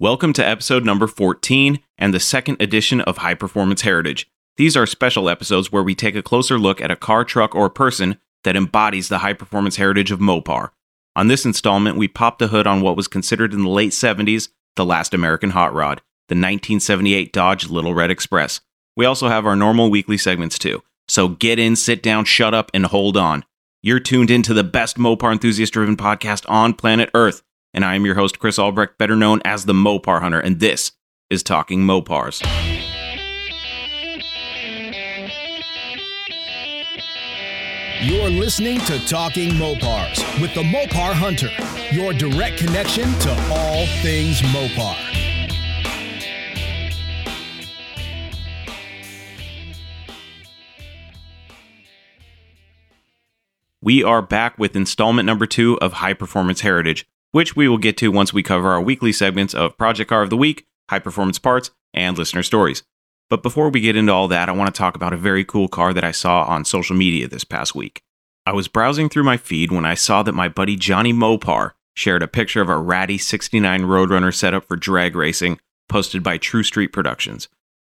Welcome to episode number 14 and the second edition of High Performance Heritage. These are special episodes where we take a closer look at a car, truck, or person that embodies the high performance heritage of Mopar. On this installment, we pop the hood on what was considered in the late 70s the last American hot rod, the 1978 Dodge Little Red Express. We also have our normal weekly segments too. So get in, sit down, shut up, and hold on. You're tuned into the best Mopar enthusiast driven podcast on planet Earth and I am your host, Chris Albrecht, better known as the Mopar Hunter, and this is Talking Mopars. You're listening to Talking Mopars with the Mopar Hunter, your direct connection to all things Mopar. We are back with installment number two of High Performance Heritage, which we will get to once we cover our weekly segments of Project Car of the Week, High Performance Parts, and Listener Stories. But before we get into all that, I want to talk about a very cool car that I saw on social media this past week. I was browsing through my feed when I saw that my buddy Johnny Mopar shared a picture of a ratty 69 Roadrunner setup for drag racing posted by True Street Productions.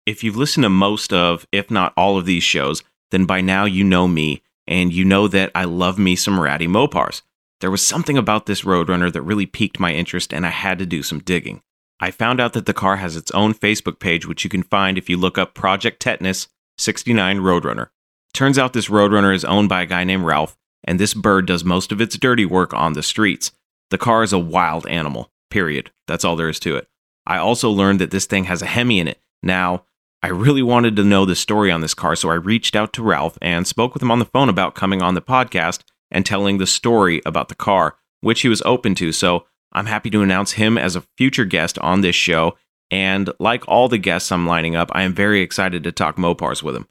If you've listened to most of, if not all of these shows, then by now you know me and you know that I love me some ratty Mopars. There was something about this Roadrunner that really piqued my interest, and I had to do some digging. I found out that the car has its own Facebook page, which you can find if you look up Project Tetanus 69 Roadrunner. Turns out this Roadrunner is owned by a guy named Ralph, and this bird does most of its dirty work on the streets. The car is a wild animal, period. That's all there is to it. I also learned that this thing has a Hemi in it. Now, I really wanted to know the story on this car, so I reached out to Ralph and spoke with him on the phone about coming on the podcast and telling the story about the car, which he was open to. So I'm happy to announce him as a future guest on this show. And like all the guests I'm lining up, I am very excited to talk Mopars with him.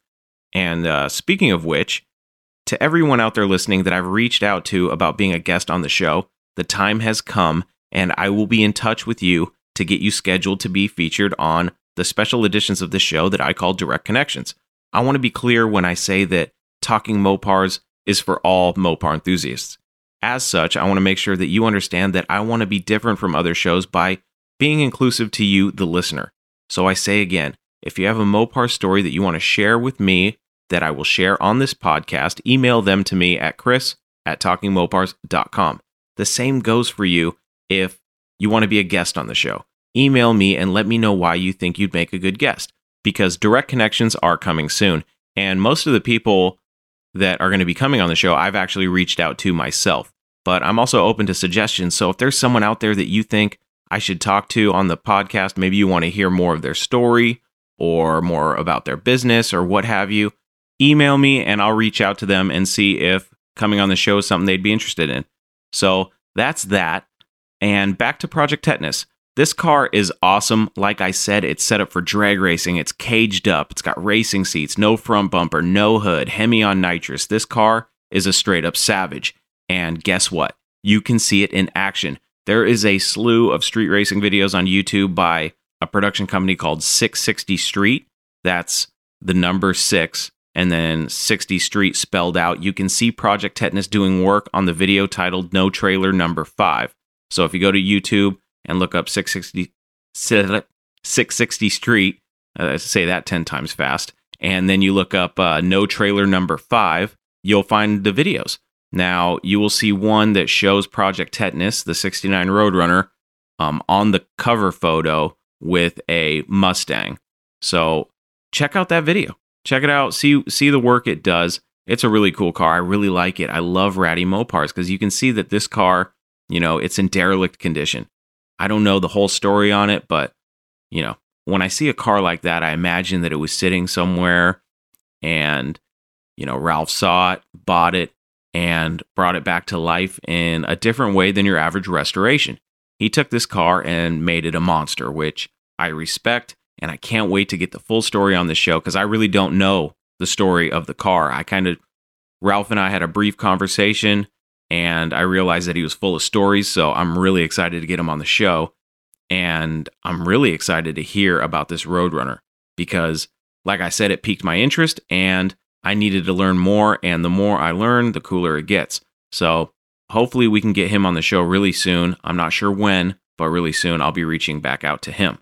And uh, speaking of which, to everyone out there listening that I've reached out to about being a guest on the show, the time has come, and I will be in touch with you to get you scheduled to be featured on the special editions of the show that I call Direct Connections. I want to be clear when I say that Talking Mopars is for all Mopar enthusiasts. As such, I want to make sure that you understand that I want to be different from other shows by being inclusive to you, the listener. So I say again, if you have a Mopar story that you want to share with me that I will share on this podcast, email them to me at chris at talkingmopars.com. The same goes for you if you want to be a guest on the show. Email me and let me know why you think you'd make a good guest because direct connections are coming soon. And most of the people that are going to be coming on the show, I've actually reached out to myself. But I'm also open to suggestions. So if there's someone out there that you think I should talk to on the podcast, maybe you want to hear more of their story or more about their business or what have you, email me and I'll reach out to them and see if coming on the show is something they'd be interested in. So that's that. And back to Project Tetanus. This car is awesome. Like I said, it's set up for drag racing. It's caged up. It's got racing seats, no front bumper, no hood, Hemi on nitrous. This car is a straight up savage. And guess what? You can see it in action. There is a slew of street racing videos on YouTube by a production company called 660 Street. That's the number six and then 60 Street spelled out. You can see Project Tetanus doing work on the video titled No Trailer Number Five. So if you go to YouTube, and look up 660, 660 Street. Uh, say that 10 times fast. And then you look up uh, No Trailer Number 5, you'll find the videos. Now, you will see one that shows Project Tetanus, the 69 Roadrunner, um, on the cover photo with a Mustang. So check out that video. Check it out. See see the work it does. It's a really cool car. I really like it. I love ratty Mopars because you can see that this car, you know, it's in derelict condition. I don't know the whole story on it, but you know, when I see a car like that, I imagine that it was sitting somewhere and you know, Ralph saw it, bought it, and brought it back to life in a different way than your average restoration. He took this car and made it a monster, which I respect, and I can't wait to get the full story on the show because I really don't know the story of the car. I kind of, Ralph and I had a brief conversation and I realized that he was full of stories. So I'm really excited to get him on the show. And I'm really excited to hear about this Roadrunner because, like I said, it piqued my interest and I needed to learn more. And the more I learn, the cooler it gets. So hopefully we can get him on the show really soon. I'm not sure when, but really soon I'll be reaching back out to him.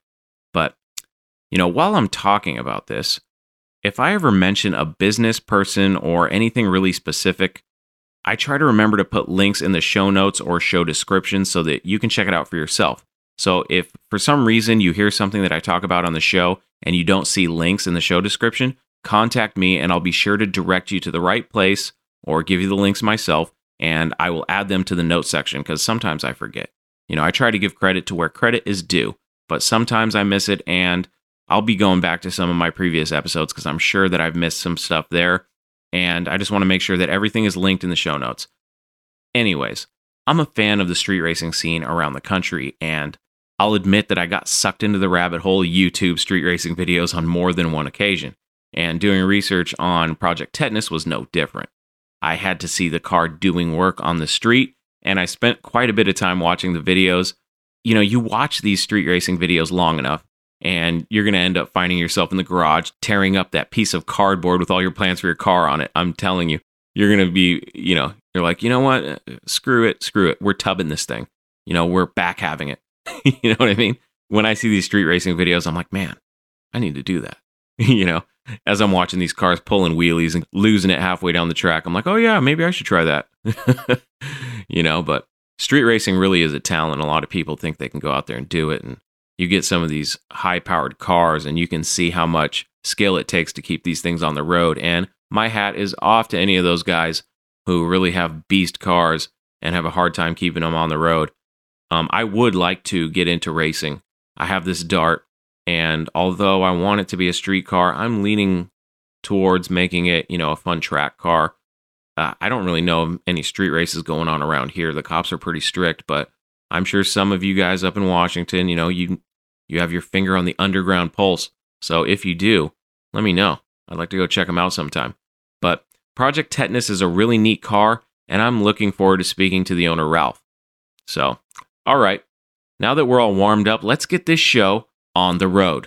But, you know, while I'm talking about this, if I ever mention a business person or anything really specific, I try to remember to put links in the show notes or show description so that you can check it out for yourself. So if for some reason you hear something that I talk about on the show and you don't see links in the show description, contact me and I'll be sure to direct you to the right place or give you the links myself and I will add them to the notes section because sometimes I forget. You know, I try to give credit to where credit is due, but sometimes I miss it and I'll be going back to some of my previous episodes because I'm sure that I've missed some stuff there. And I just want to make sure that everything is linked in the show notes. Anyways, I'm a fan of the street racing scene around the country, and I'll admit that I got sucked into the rabbit hole of YouTube street racing videos on more than one occasion. And doing research on Project Tetanus was no different. I had to see the car doing work on the street, and I spent quite a bit of time watching the videos. You know, you watch these street racing videos long enough, and you're going to end up finding yourself in the garage tearing up that piece of cardboard with all your plans for your car on it. I'm telling you, you're going to be, you know, you're like, you know what? Screw it, screw it. We're tubbing this thing. You know, we're back halving it. you know what I mean? When I see these street racing videos, I'm like, man, I need to do that. you know, as I'm watching these cars pulling wheelies and losing it halfway down the track, I'm like, oh yeah, maybe I should try that. you know, but street racing really is a talent. A lot of people think they can go out there and do it. And you get some of these high powered cars and you can see how much skill it takes to keep these things on the road. And my hat is off to any of those guys who really have beast cars and have a hard time keeping them on the road. Um, I would like to get into racing. I have this dart, and although I want it to be a street car, I'm leaning towards making it, you know, a fun track car. Uh, I don't really know any street races going on around here. The cops are pretty strict, but I'm sure some of you guys up in Washington, you know, you you have your finger on the underground pulse. So if you do, let me know. I'd like to go check them out sometime. But Project Tetanus is a really neat car, and I'm looking forward to speaking to the owner, Ralph. So, all right, now that we're all warmed up, let's get this show on the road.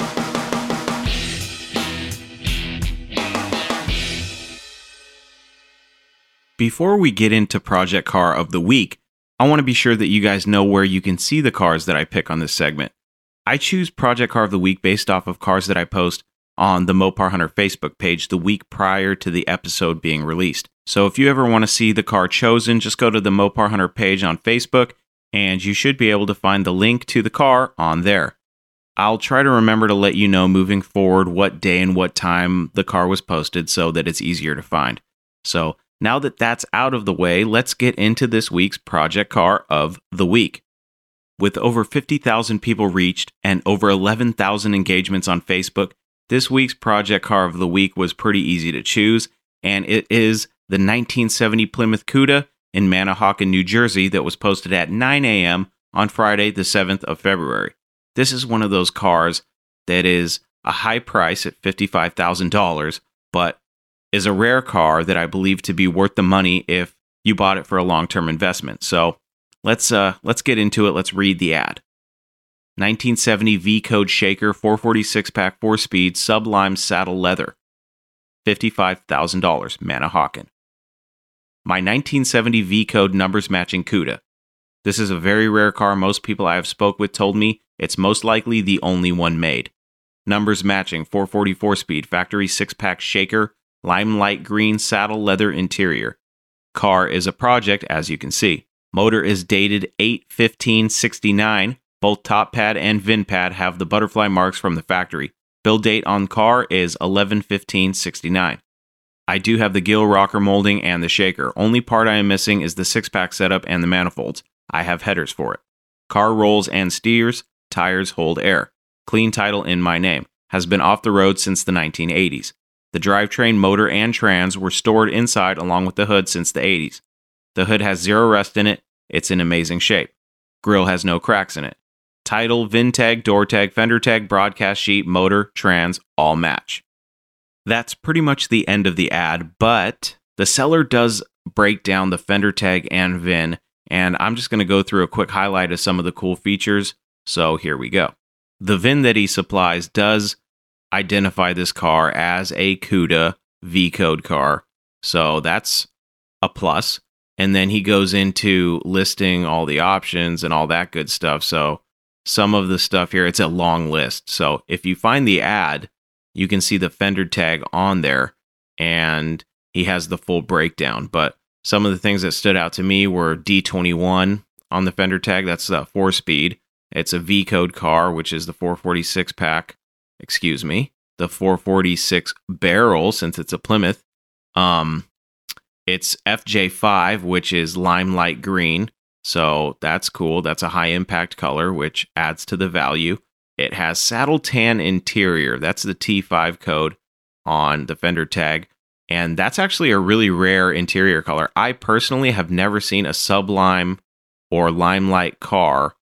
Before we get into Project Car of the Week, I want to be sure that you guys know where you can see the cars that I pick on this segment. I choose Project Car of the Week based off of cars that I post on the Mopar Hunter Facebook page the week prior to the episode being released. So if you ever want to see the car chosen, just go to the Mopar Hunter page on Facebook and you should be able to find the link to the car on there. I'll try to remember to let you know moving forward what day and what time the car was posted so that it's easier to find. So now that that's out of the way, let's get into this week's Project Car of the Week. With over 50,000 people reached and over 11,000 engagements on Facebook, this week's Project Car of the Week was pretty easy to choose, and it is the 1970 Plymouth Cuda in Manahawkin, New Jersey, that was posted at 9 a.m. on Friday, the 7th of February. This is one of those cars that is a high price at $55,000, but is a rare car that I believe to be worth the money if you bought it for a long term investment. So Let's uh let's get into it. Let's read the ad. 1970 V Code Shaker 446 pack 4 speed sublime saddle leather. $55,000 Manahawkin. My 1970 V Code numbers matching CUDA. This is a very rare car most people I have spoke with told me it's most likely the only one made. Numbers matching 444 speed factory 6 pack shaker, limelight green saddle leather interior. Car is a project as you can see. Motor is dated 8-15-69. Both top pad and VIN pad have the butterfly marks from the factory. Build date on car is 11-15-69. I do have the gill rocker molding and the shaker. Only part I am missing is the six-pack setup and the manifolds. I have headers for it. Car rolls and steers. Tires hold air. Clean title in my name. Has been off the road since the 1980s. The drivetrain, motor, and trans were stored inside along with the hood since the 80s. The hood has zero rust in it. It's in amazing shape. Grill has no cracks in it. Title, VIN tag, door tag, fender tag, broadcast sheet, motor, trans, all match. That's pretty much the end of the ad, but the seller does break down the fender tag and VIN, and I'm just going to go through a quick highlight of some of the cool features. So here we go. The VIN that he supplies does identify this car as a CUDA V code car. So that's a plus and then he goes into listing all the options and all that good stuff. So some of the stuff here. It's a long list. So if you find the ad, you can see the fender tag on there and he has the full breakdown. But some of the things that stood out to me were D21 on the fender tag. That's the four speed. It's a V code car, which is the 446 pack. Excuse me, the 446 barrel, since it's a Plymouth. Um, it's FJ5, which is limelight green. So that's cool. That's a high impact color, which adds to the value. It has saddle tan interior. That's the T5 code on the fender tag. And that's actually a really rare interior color. I personally have never seen a sublime or limelight car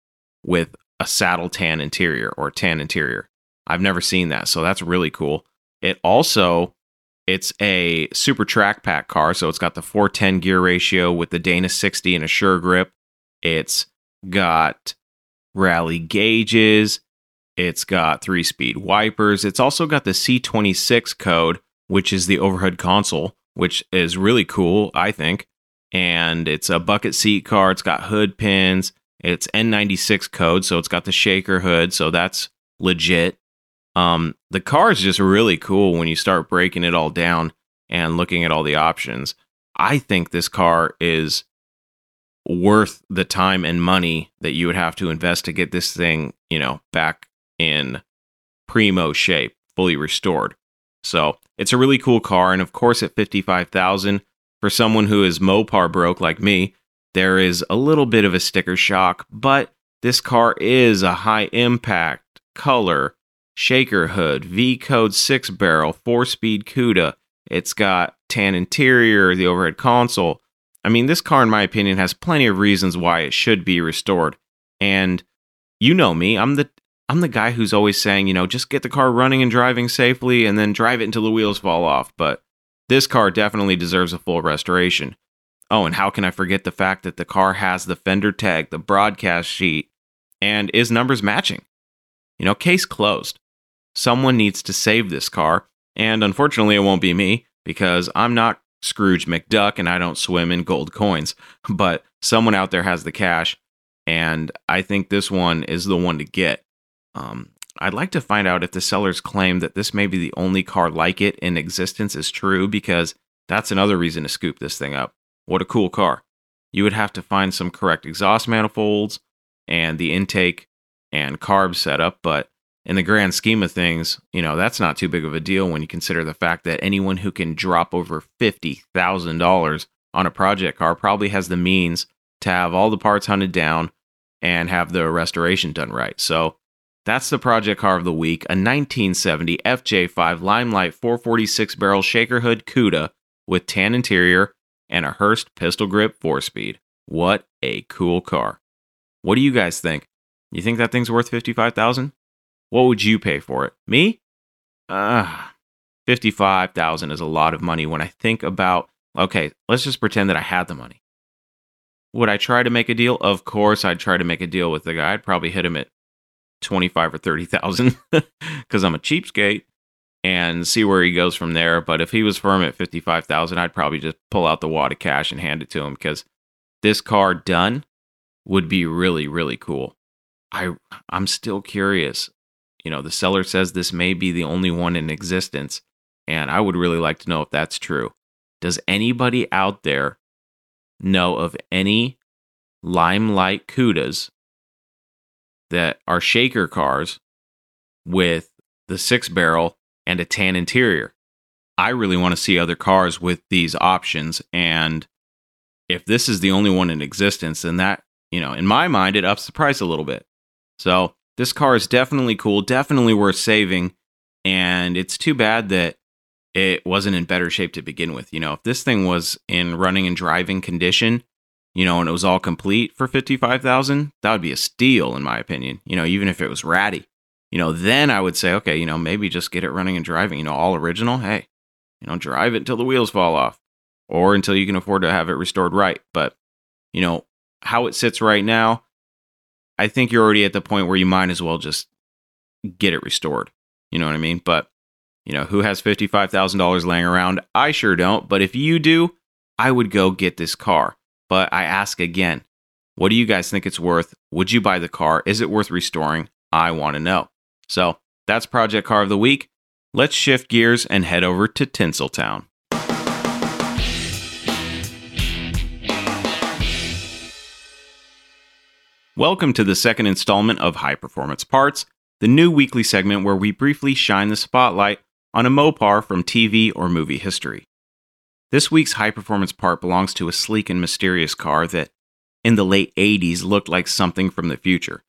with a saddle tan interior or tan interior. I've never seen that. So that's really cool. It also it's a super track pack car, so it's got the 410 gear ratio with the Dana 60 and a sure grip. It's got rally gauges. It's got three speed wipers. It's also got the C26 code, which is the overhead console, which is really cool, I think. And it's a bucket seat car. It's got hood pins. It's N96 code, so it's got the shaker hood, so that's legit. Um, the car is just really cool when you start breaking it all down and looking at all the options. I think this car is worth the time and money that you would have to invest to get this thing, you know, back in primo shape, fully restored. So it's a really cool car, and of course, at fifty-five thousand for someone who is Mopar broke like me, there is a little bit of a sticker shock. But this car is a high impact color shaker hood, V code six barrel, four speed CUDA. It's got tan interior, the overhead console. I mean, this car, in my opinion, has plenty of reasons why it should be restored. And you know me, I'm the I'm the guy who's always saying, you know, just get the car running and driving safely and then drive it until the wheels fall off. But this car definitely deserves a full restoration. Oh, and how can I forget the fact that the car has the fender tag, the broadcast sheet, and is numbers matching? You know, case closed. Someone needs to save this car, and unfortunately, it won't be me because I'm not Scrooge McDuck and I don't swim in gold coins. But someone out there has the cash, and I think this one is the one to get. Um, I'd like to find out if the seller's claim that this may be the only car like it in existence is true because that's another reason to scoop this thing up. What a cool car. You would have to find some correct exhaust manifolds and the intake and carb setup, but in the grand scheme of things, you know, that's not too big of a deal when you consider the fact that anyone who can drop over $50,000 on a project car probably has the means to have all the parts hunted down and have the restoration done right. So that's the project car of the week a 1970 FJ5 Limelight 446 barrel shaker hood CUDA with tan interior and a Hurst pistol grip four speed. What a cool car. What do you guys think? You think that thing's worth 55,000? What would you pay for it? Me? Uh, 55,000 is a lot of money when I think about okay, let's just pretend that I had the money. Would I try to make a deal? Of course, I'd try to make a deal with the guy. I'd probably hit him at 25 or 30,000 cuz I'm a cheapskate and see where he goes from there, but if he was firm at 55,000, I'd probably just pull out the wad of cash and hand it to him cuz this car done would be really really cool. I I'm still curious you know, the seller says this may be the only one in existence, and I would really like to know if that's true. Does anybody out there know of any limelight CUDAs that are shaker cars with the six barrel and a tan interior? I really want to see other cars with these options. And if this is the only one in existence, then that, you know, in my mind, it ups the price a little bit. So this car is definitely cool, definitely worth saving. And it's too bad that it wasn't in better shape to begin with. You know, if this thing was in running and driving condition, you know, and it was all complete for 55,000, that would be a steal in my opinion. You know, even if it was ratty. You know, then I would say, okay, you know, maybe just get it running and driving, you know, all original. Hey, you know, drive it until the wheels fall off or until you can afford to have it restored right. But, you know, how it sits right now, I think you're already at the point where you might as well just get it restored. You know what I mean? But, you know, who has $55,000 laying around? I sure don't. But if you do, I would go get this car. But I ask again What do you guys think it's worth? Would you buy the car? Is it worth restoring? I want to know. So that's Project Car of the Week. Let's shift gears and head over to Tinseltown. Welcome to the second installment of High Performance Parts, the new weekly segment where we briefly shine the spotlight on a Mopar from TV or movie history. This week's high performance part belongs to a sleek and mysterious car that, in the late 80s, looked like something from the future.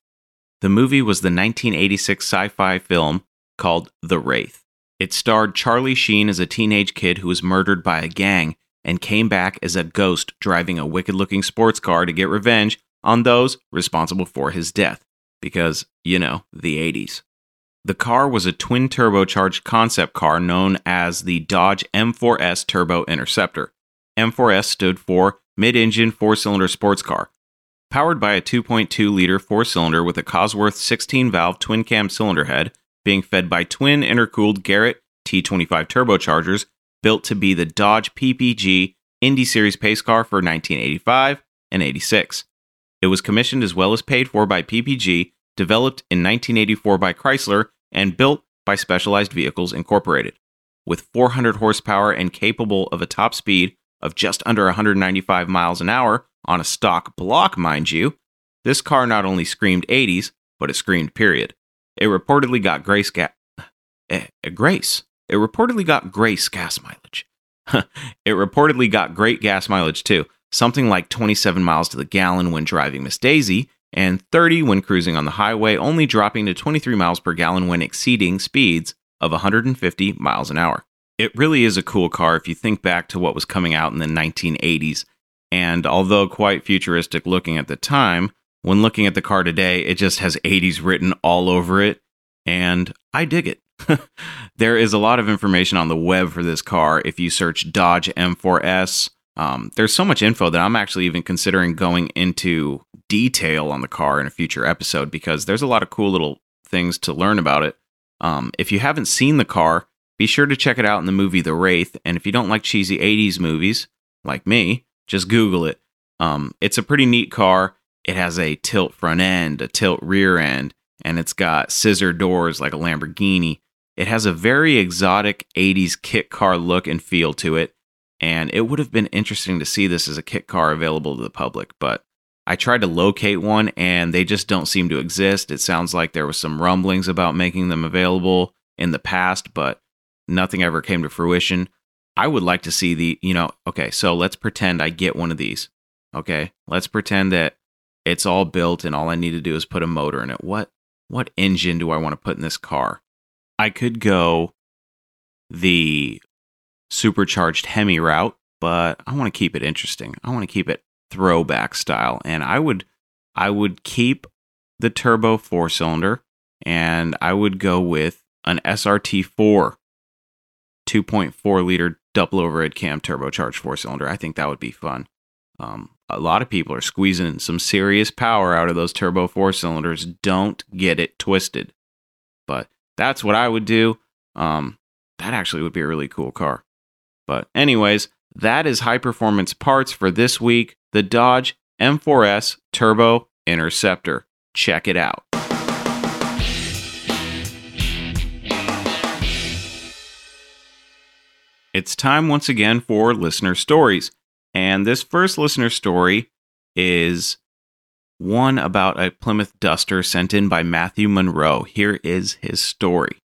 The movie was the 1986 sci fi film called The Wraith. It starred Charlie Sheen as a teenage kid who was murdered by a gang and came back as a ghost driving a wicked looking sports car to get revenge on those responsible for his death, because, you know, the 80s. The car was a twin turbocharged concept car known as the Dodge M4S Turbo Interceptor. M4S stood for mid engine four cylinder sports car. Powered by a 2.2 liter four cylinder with a Cosworth 16 valve twin cam cylinder head, being fed by twin intercooled Garrett T25 turbochargers, built to be the Dodge PPG Indy Series pace car for 1985 and 86. It was commissioned as well as paid for by PPG, developed in 1984 by Chrysler, and built by Specialized Vehicles Incorporated. With 400 horsepower and capable of a top speed of just under 195 miles an hour on a stock block, mind you, this car not only screamed 80s, but it screamed period. It reportedly got grace ga- eh, eh, grace. It reportedly got grace gas mileage. it reportedly got great gas mileage too, something like 27 miles to the gallon when driving Miss Daisy, and 30 when cruising on the highway, only dropping to 23 miles per gallon when exceeding speeds of 150 miles an hour. It really is a cool car if you think back to what was coming out in the 1980s, and although quite futuristic looking at the time, when looking at the car today, it just has 80s written all over it, and I dig it. there is a lot of information on the web for this car if you search Dodge M4S um, there's so much info that I'm actually even considering going into detail on the car in a future episode because there's a lot of cool little things to learn about it. Um, if you haven't seen the car, be sure to check it out in the movie The Wraith. And if you don't like cheesy 80s movies, like me, just Google it. Um, it's a pretty neat car. It has a tilt front end, a tilt rear end, and it's got scissor doors like a Lamborghini. It has a very exotic 80s kit car look and feel to it and it would have been interesting to see this as a kit car available to the public, but I tried to locate one and they just don't seem to exist. It sounds like there was some rumblings about making them available in the past, but nothing ever came to fruition. I would like to see the, you know, okay, so let's pretend I get one of these. Okay? Let's pretend that it's all built and all I need to do is put a motor in it. What what engine do I want to put in this car? I could go the supercharged Hemi route, but I want to keep it interesting. I want to keep it throwback style, and I would I would keep the turbo four cylinder, and I would go with an SRT4 2.4 liter double overhead cam turbocharged four cylinder. I think that would be fun. Um, a lot of people are squeezing some serious power out of those turbo four cylinders. Don't get it twisted. But that's what I would do. Um, that actually would be a really cool car. But, anyways, that is high performance parts for this week the Dodge M4S Turbo Interceptor. Check it out. It's time once again for listener stories. And this first listener story is one about a Plymouth Duster sent in by Matthew Monroe. Here is his story.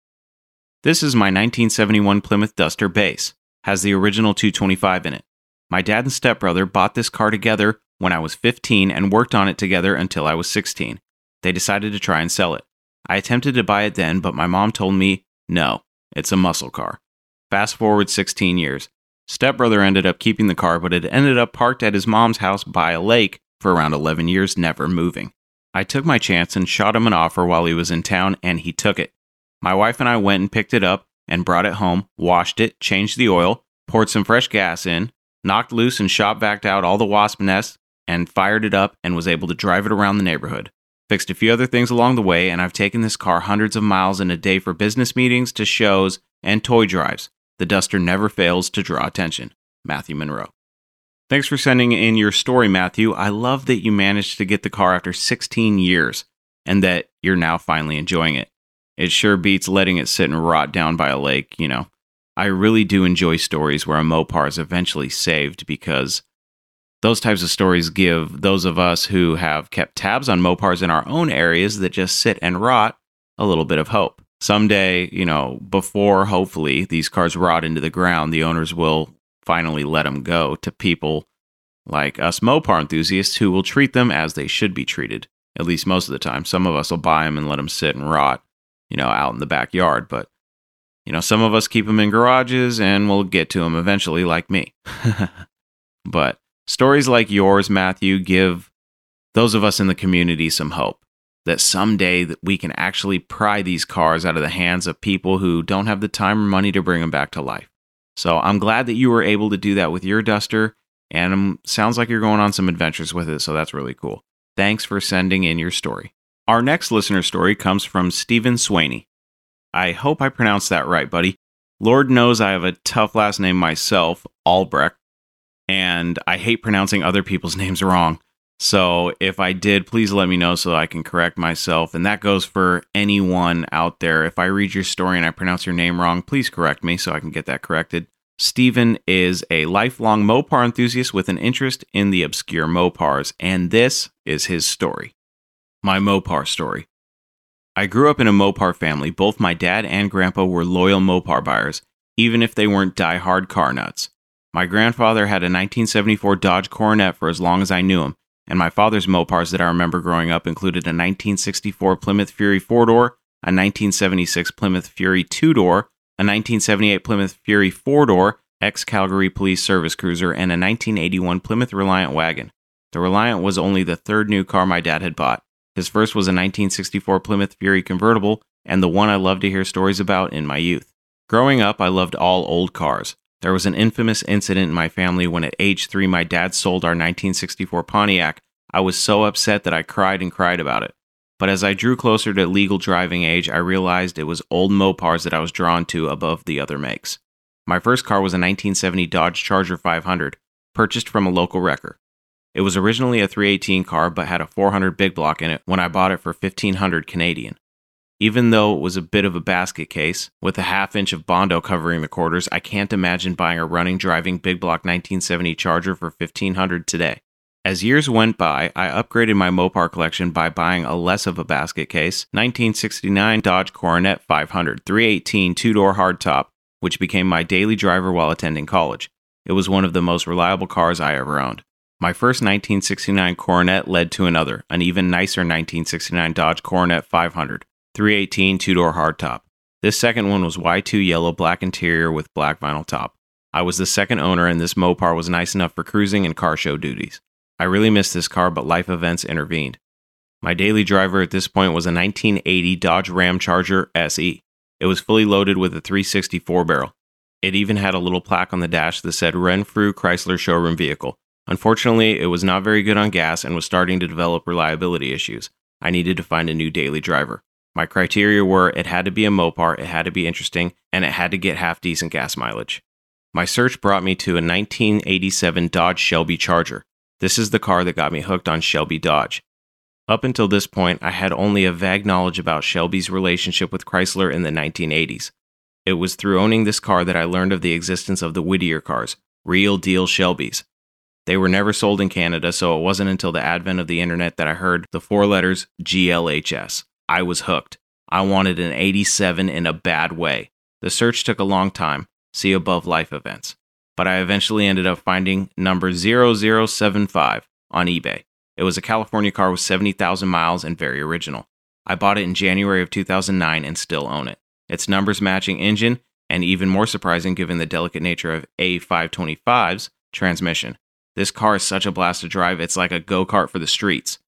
This is my 1971 Plymouth Duster base has the original 225 in it. My dad and stepbrother bought this car together when I was 15 and worked on it together until I was 16. They decided to try and sell it. I attempted to buy it then, but my mom told me, no, it's a muscle car. Fast forward 16 years. Stepbrother ended up keeping the car, but it ended up parked at his mom's house by a lake for around 11 years, never moving. I took my chance and shot him an offer while he was in town, and he took it. My wife and I went and picked it up, and brought it home, washed it, changed the oil, poured some fresh gas in, knocked loose and shop vacked out all the wasp nests, and fired it up and was able to drive it around the neighborhood. Fixed a few other things along the way, and I've taken this car hundreds of miles in a day for business meetings, to shows, and toy drives. The Duster never fails to draw attention. Matthew Monroe. Thanks for sending in your story, Matthew. I love that you managed to get the car after 16 years and that you're now finally enjoying it. It sure beats letting it sit and rot down by a lake, you know. I really do enjoy stories where a Mopar is eventually saved because those types of stories give those of us who have kept tabs on Mopars in our own areas that just sit and rot a little bit of hope. Someday, you know, before hopefully these cars rot into the ground, the owners will finally let them go to people like us Mopar enthusiasts who will treat them as they should be treated, at least most of the time. Some of us will buy them and let them sit and rot, you know, out in the backyard, but you know, some of us keep them in garages and we'll get to them eventually, like me. but stories like yours, Matthew, give those of us in the community some hope that someday that we can actually pry these cars out of the hands of people who don't have the time or money to bring them back to life. So I'm glad that you were able to do that with your duster, and um, sounds like you're going on some adventures with it, so that's really cool. Thanks for sending in your story. Our next listener story comes from Stephen Swaney. I hope I pronounced that right, buddy. Lord knows I have a tough last name myself, Albrecht, and I hate pronouncing other people's names wrong. So if I did, please let me know so I can correct myself. And that goes for anyone out there. If I read your story and I pronounce your name wrong, please correct me so I can get that corrected. Stephen is a lifelong Mopar enthusiast with an interest in the obscure Mopars, and this is his story. My Mopar story. I grew up in a Mopar family. Both my dad and grandpa were loyal Mopar buyers, even if they weren't die-hard car nuts. My grandfather had a 1974 Dodge Coronet for as long as I knew him, and my father's Mopars that I remember growing up included a 1964 Plymouth Fury 4 door, a 1976 Plymouth Fury 2 door, a 1978 Plymouth Fury 4 door, ex Calgary Police Service Cruiser, and a 1981 Plymouth Reliant wagon. The Reliant was only the third new car my dad had bought. His first was a 1964 Plymouth Fury convertible, and the one I loved to hear stories about in my youth. Growing up, I loved all old cars. There was an infamous incident in my family when at age three my dad sold our 1964 Pontiac. I was so upset that I cried and cried about it. But as I drew closer to legal driving age, I realized it was old Mopars that I was drawn to above the other makes. My first car was a 1970 Dodge Charger 500, purchased from a local wrecker. It was originally a 318 car but had a 400 big block in it when I bought it for 1500 Canadian. Even though it was a bit of a basket case, with a half inch of Bondo covering the quarters, I can't imagine buying a running driving big block 1970 Charger for 1500 today. As years went by, I upgraded my Mopar collection by buying a less of a basket case 1969 Dodge Coronet 500 318 two door hardtop, which became my daily driver while attending college. It was one of the most reliable cars I ever owned. My first 1969 Coronet led to another, an even nicer 1969 Dodge Coronet 500, 318 two door hardtop. This second one was Y2 yellow black interior with black vinyl top. I was the second owner, and this Mopar was nice enough for cruising and car show duties. I really missed this car, but life events intervened. My daily driver at this point was a 1980 Dodge Ram Charger SE. It was fully loaded with a 364 barrel. It even had a little plaque on the dash that said Renfrew Chrysler showroom vehicle. Unfortunately, it was not very good on gas and was starting to develop reliability issues. I needed to find a new daily driver. My criteria were it had to be a Mopar, it had to be interesting, and it had to get half decent gas mileage. My search brought me to a 1987 Dodge Shelby Charger. This is the car that got me hooked on Shelby Dodge. Up until this point, I had only a vague knowledge about Shelby's relationship with Chrysler in the 1980s. It was through owning this car that I learned of the existence of the Whittier cars, real deal Shelbys. They were never sold in Canada, so it wasn't until the advent of the internet that I heard the four letters GLHS. I was hooked. I wanted an 87 in a bad way. The search took a long time. See above life events. But I eventually ended up finding number 0075 on eBay. It was a California car with 70,000 miles and very original. I bought it in January of 2009 and still own it. Its numbers matching engine, and even more surprising given the delicate nature of A525's transmission. This car is such a blast to drive, it's like a go kart for the streets.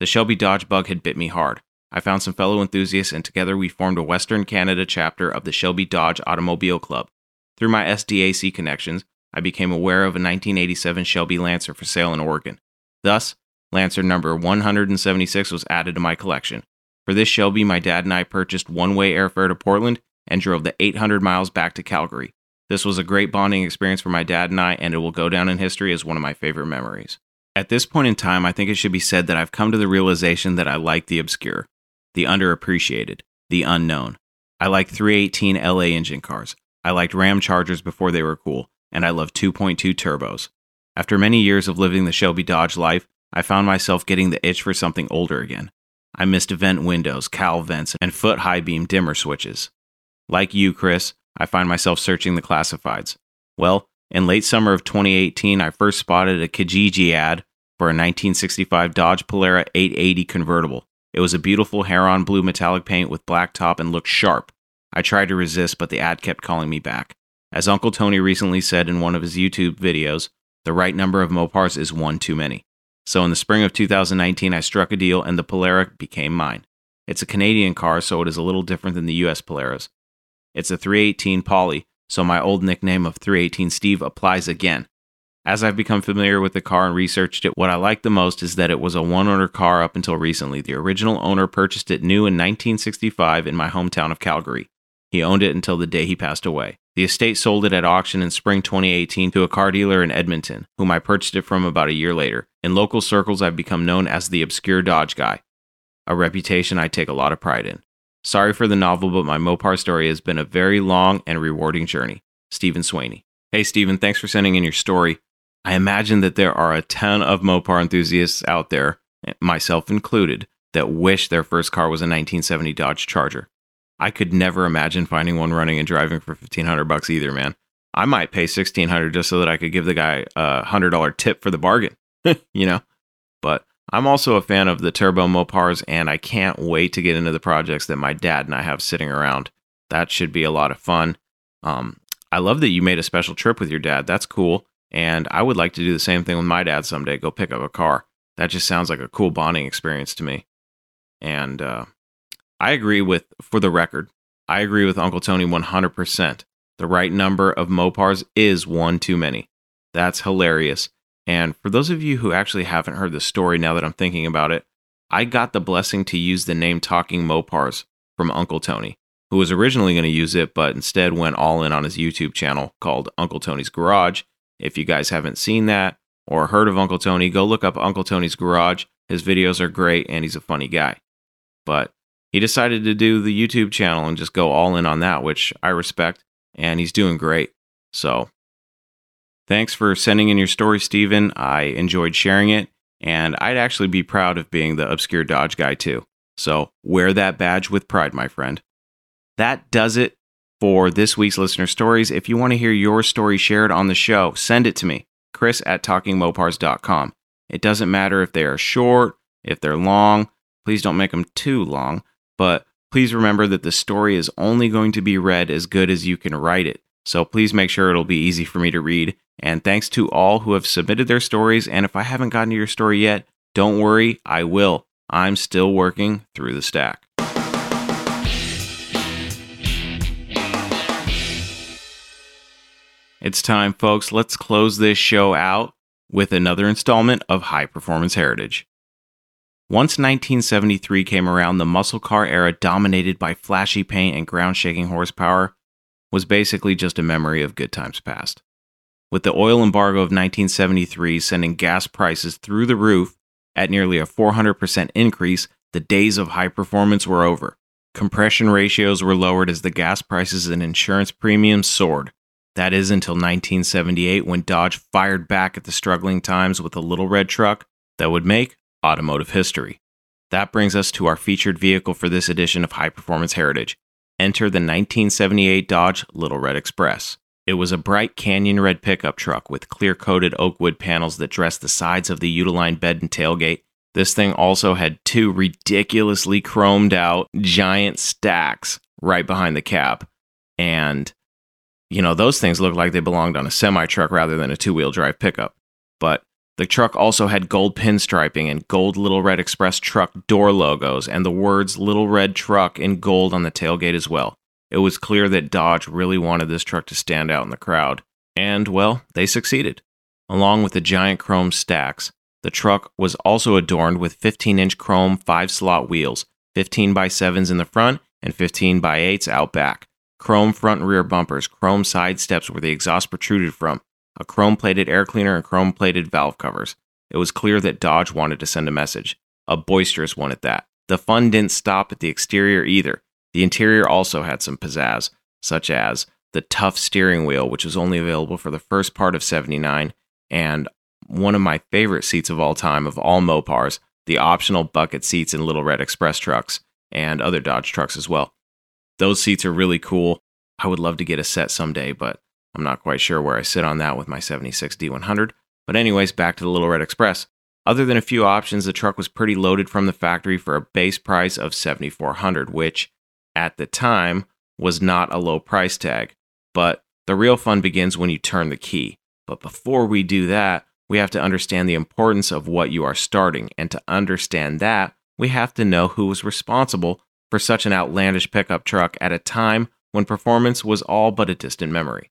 The Shelby Dodge bug had bit me hard. I found some fellow enthusiasts, and together we formed a Western Canada chapter of the Shelby Dodge Automobile Club. Through my SDAC connections, I became aware of a 1987 Shelby Lancer for sale in Oregon. Thus, Lancer number 176 was added to my collection. For this Shelby, my dad and I purchased one way airfare to Portland and drove the 800 miles back to Calgary. This was a great bonding experience for my dad and I, and it will go down in history as one of my favorite memories. At this point in time, I think it should be said that I've come to the realization that I like the obscure, the underappreciated, the unknown. I like 318 LA engine cars. I liked Ram Chargers before they were cool, and I love 2.2 turbos. After many years of living the Shelby Dodge life, I found myself getting the itch for something older again. I missed vent windows, cowl vents, and foot high beam dimmer switches. Like you, Chris, I find myself searching the classifieds. Well, in late summer of 2018, I first spotted a Kijiji ad for a 1965 Dodge Polara 880 convertible. It was a beautiful heron blue metallic paint with black top and looked sharp. I tried to resist, but the ad kept calling me back. As Uncle Tony recently said in one of his YouTube videos, the right number of Mopars is one too many. So in the spring of 2019, I struck a deal and the Polara became mine. It's a Canadian car, so it is a little different than the US Polaras. It's a 318 Poly, so my old nickname of 318 Steve applies again. As I've become familiar with the car and researched it, what I like the most is that it was a one owner car up until recently. The original owner purchased it new in 1965 in my hometown of Calgary. He owned it until the day he passed away. The estate sold it at auction in spring 2018 to a car dealer in Edmonton, whom I purchased it from about a year later. In local circles, I've become known as the obscure Dodge guy, a reputation I take a lot of pride in. Sorry for the novel, but my Mopar story has been a very long and rewarding journey. Stephen Swaney. Hey, Stephen, thanks for sending in your story. I imagine that there are a ton of Mopar enthusiasts out there, eh, myself included, that wish their first car was a 1970 Dodge Charger. I could never imagine finding one running and driving for 1500 bucks either, man. I might pay 1600 just so that I could give the guy a $100 tip for the bargain, you know? But I'm also a fan of the turbo Mopars and I can't wait to get into the projects that my dad and I have sitting around. That should be a lot of fun. Um, I love that you made a special trip with your dad. That's cool. And I would like to do the same thing with my dad someday, go pick up a car. That just sounds like a cool bonding experience to me. And uh, I agree with, for the record, I agree with Uncle Tony 100%. The right number of Mopars is one too many. That's hilarious. And for those of you who actually haven't heard the story now that I'm thinking about it, I got the blessing to use the name Talking Mopars from Uncle Tony, who was originally going to use it, but instead went all in on his YouTube channel called Uncle Tony's Garage if you guys haven't seen that or heard of Uncle Tony, go look up Uncle Tony's Garage. His videos are great and he's a funny guy. But he decided to do the YouTube channel and just go all in on that, which I respect, and he's doing great. So thanks for sending in your story, Stephen. I enjoyed sharing it, and I'd actually be proud of being the obscure Dodge guy too. So wear that badge with pride, my friend. That does it for this week's listener stories. If you want to hear your story shared on the show, send it to me, chris at talkingmopars.com. It doesn't matter if they are short, if they're long. Please don't make them too long, but please remember that the story is only going to be read as good as you can write it. So please make sure it'll be easy for me to read. And thanks to all who have submitted their stories. And if I haven't gotten to your story yet, don't worry, I will. I'm still working through the stack. It's time, folks. Let's close this show out with another installment of High Performance Heritage. Once 1973 came around, the muscle car era, dominated by flashy paint and ground shaking horsepower, was basically just a memory of good times past. With the oil embargo of 1973 sending gas prices through the roof at nearly a 400% increase, the days of high performance were over. Compression ratios were lowered as the gas prices and insurance premiums soared. That is until 1978 when Dodge fired back at the struggling times with a little red truck that would make automotive history. That brings us to our featured vehicle for this edition of High Performance Heritage. Enter the 1978 Dodge Little Red Express. It was a bright canyon red pickup truck with clear coated oak wood panels that dressed the sides of the Utiline bed and tailgate. This thing also had two ridiculously chromed out giant stacks right behind the cab. And you know, those things looked like they belonged on a semi truck rather than a two wheel drive pickup. But the truck also had gold pinstriping and gold Little Red Express truck door logos and the words Little Red Truck in gold on the tailgate as well. It was clear that Dodge really wanted this truck to stand out in the crowd. And, well, they succeeded. Along with the giant chrome stacks, the truck was also adorned with 15 inch chrome 5 slot wheels, 15 by 7s in the front and 15 by 8s out back. chrome front and rear bumpers, chrome side steps where the exhaust protruded from, a chrome plated air cleaner, and chrome plated valve covers. It was clear that Dodge wanted to send a message, a boisterous one at that. The fun didn't stop at the exterior either. The interior also had some pizzazz, such as the Tuff steering wheel, which was only available for the first part of 79, and one of my favorite seats of all time of all Mopars, the optional bucket seats in Little Red Express trucks and other Dodge trucks as well. Those seats are really cool. I would love to get a set someday, but I'm not quite sure where I sit on that with my 76 D100. But, anyways, back to the Little Red Express. Other than a few options, the truck was pretty loaded from the factory for a base price of 7400 which, at the time, was not a low price tag. But the real fun begins when you turn the key. But before we do that, we have to understand the importance of what you are starting. And to understand that, we have to know who was responsible for such an outlandish pickup truck at a time when performance was all but a distant memory.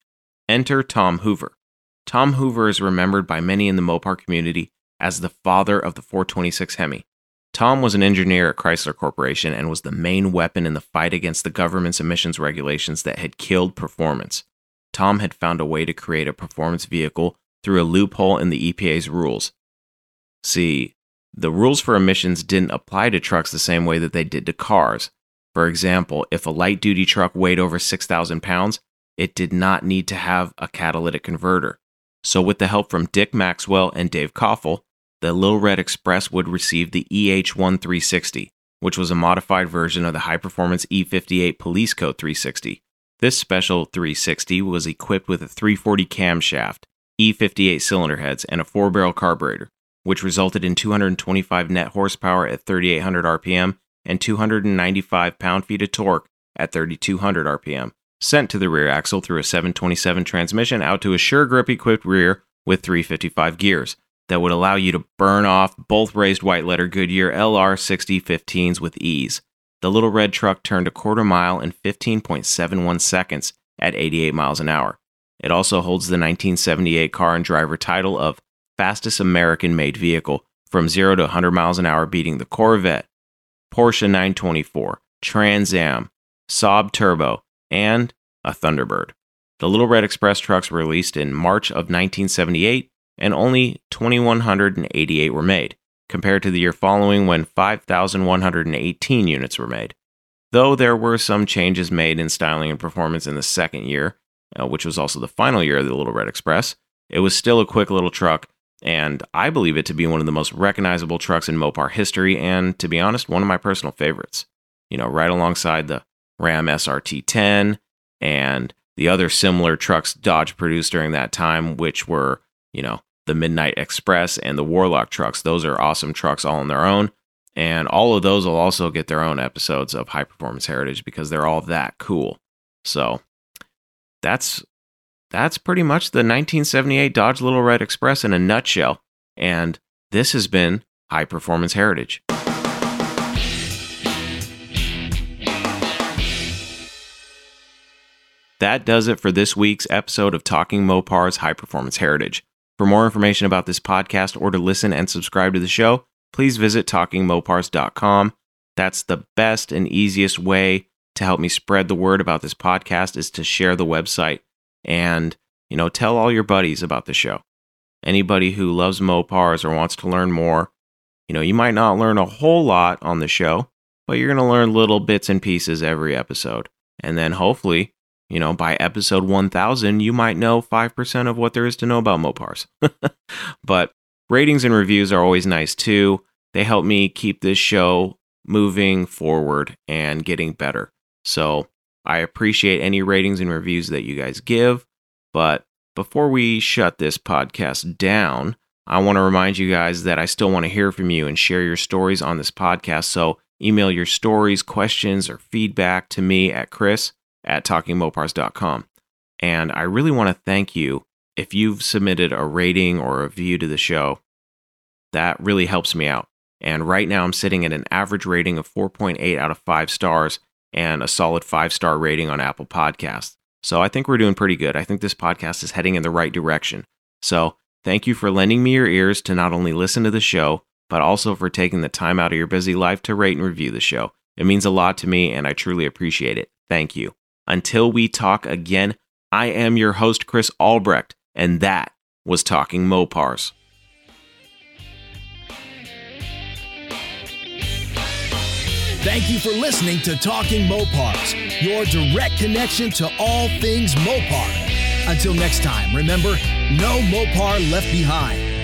Enter Tom Hoover. Tom Hoover is remembered by many in the Mopar community as the father of the 426 Hemi. Tom was an engineer at Chrysler Corporation and was the main weapon in the fight against the government's emissions regulations that had killed performance. Tom had found a way to create a performance vehicle through a loophole in the EPA's rules. See, the rules for emissions didn't apply to trucks the same way that they did to cars. For example, if a light duty truck weighed over 6,000 pounds, it did not need to have a catalytic converter. So, with the help from Dick Maxwell and Dave Koffel, the Little Red Express would receive the EH1 360, which was a modified version of the high performance E58 Police Code 360. This special 360 was equipped with a 340 camshaft, E58 cylinder heads, and a four barrel carburetor, which resulted in 225 net horsepower at 3,800 RPM and 295 pound feet of torque at 3,200 RPM sent to the rear axle through a 727 transmission out to a sure grip equipped rear with 355 gears that would allow you to burn off both raised white letter Goodyear LR6015s with ease. The little red truck turned a quarter mile in 15.71 seconds at 88 miles an hour. It also holds the 1978 car and driver title of fastest American made vehicle from 0 to 100 miles an hour, beating the Corvette, Porsche 924, Trans Am, Saab Turbo, and a Thunderbird. The Little Red Express trucks were released in March of 1978, and only 2,188 were made, compared to the year following when 5,118 units were made. Though there were some changes made in styling and performance in the second year, uh, which was also the final year of the Little Red Express, it was still a quick little truck, and I believe it to be one of the most recognizable trucks in Mopar history, and to be honest, one of my personal favorites. You know, right alongside the Ram SRT 10, and the other similar trucks Dodge produced during that time, which were, you know, the Midnight Express and the Warlock trucks. Those are awesome trucks all on their own. And all of those will also get their own episodes of High Performance Heritage because they're all that cool. So that's that's pretty much the 1978 Dodge Little Red Express in a nutshell. And this has been High Performance Heritage. That does it for this week's episode of Talking Mopar's High Performance Heritage. For more information about this podcast or to listen and subscribe to the show, please visit talkingmopars.com. That's the best and easiest way to help me spread the word about this podcast is to share the website and, you know, tell all your buddies about the show. Anybody who loves Mopars or wants to learn more, you know, you might not learn a whole lot on the show, but you're going to learn little bits and pieces every episode. And then hopefully you know, by episode 1000, you might know 5% of what there is to know about Mopars. but ratings and reviews are always nice too. They help me keep this show moving forward and getting better. So I appreciate any ratings and reviews that you guys give. But before we shut this podcast down, I want to remind you guys that I still want to hear from you and share your stories on this podcast. So email your stories, questions, or feedback to me at Chris at talkingmopars.com. And I really want to thank you if you've submitted a rating or a review to the show. That really helps me out. And right now I'm sitting at an average rating of 4.8 out of 5 stars and a solid 5 star rating on Apple Podcasts. So I think we're doing pretty good. I think this podcast is heading in the right direction. So thank you for lending me your ears to not only listen to the show, but also for taking the time out of your busy life to rate and review the show. It means a lot to me and I truly appreciate it. Thank you. Until we talk again, I am your host, Chris Albrecht, and that was Talking Mopars. Thank you for listening to Talking Mopars, your direct connection to all things Mopar. Until next time, remember, no Mopar left behind.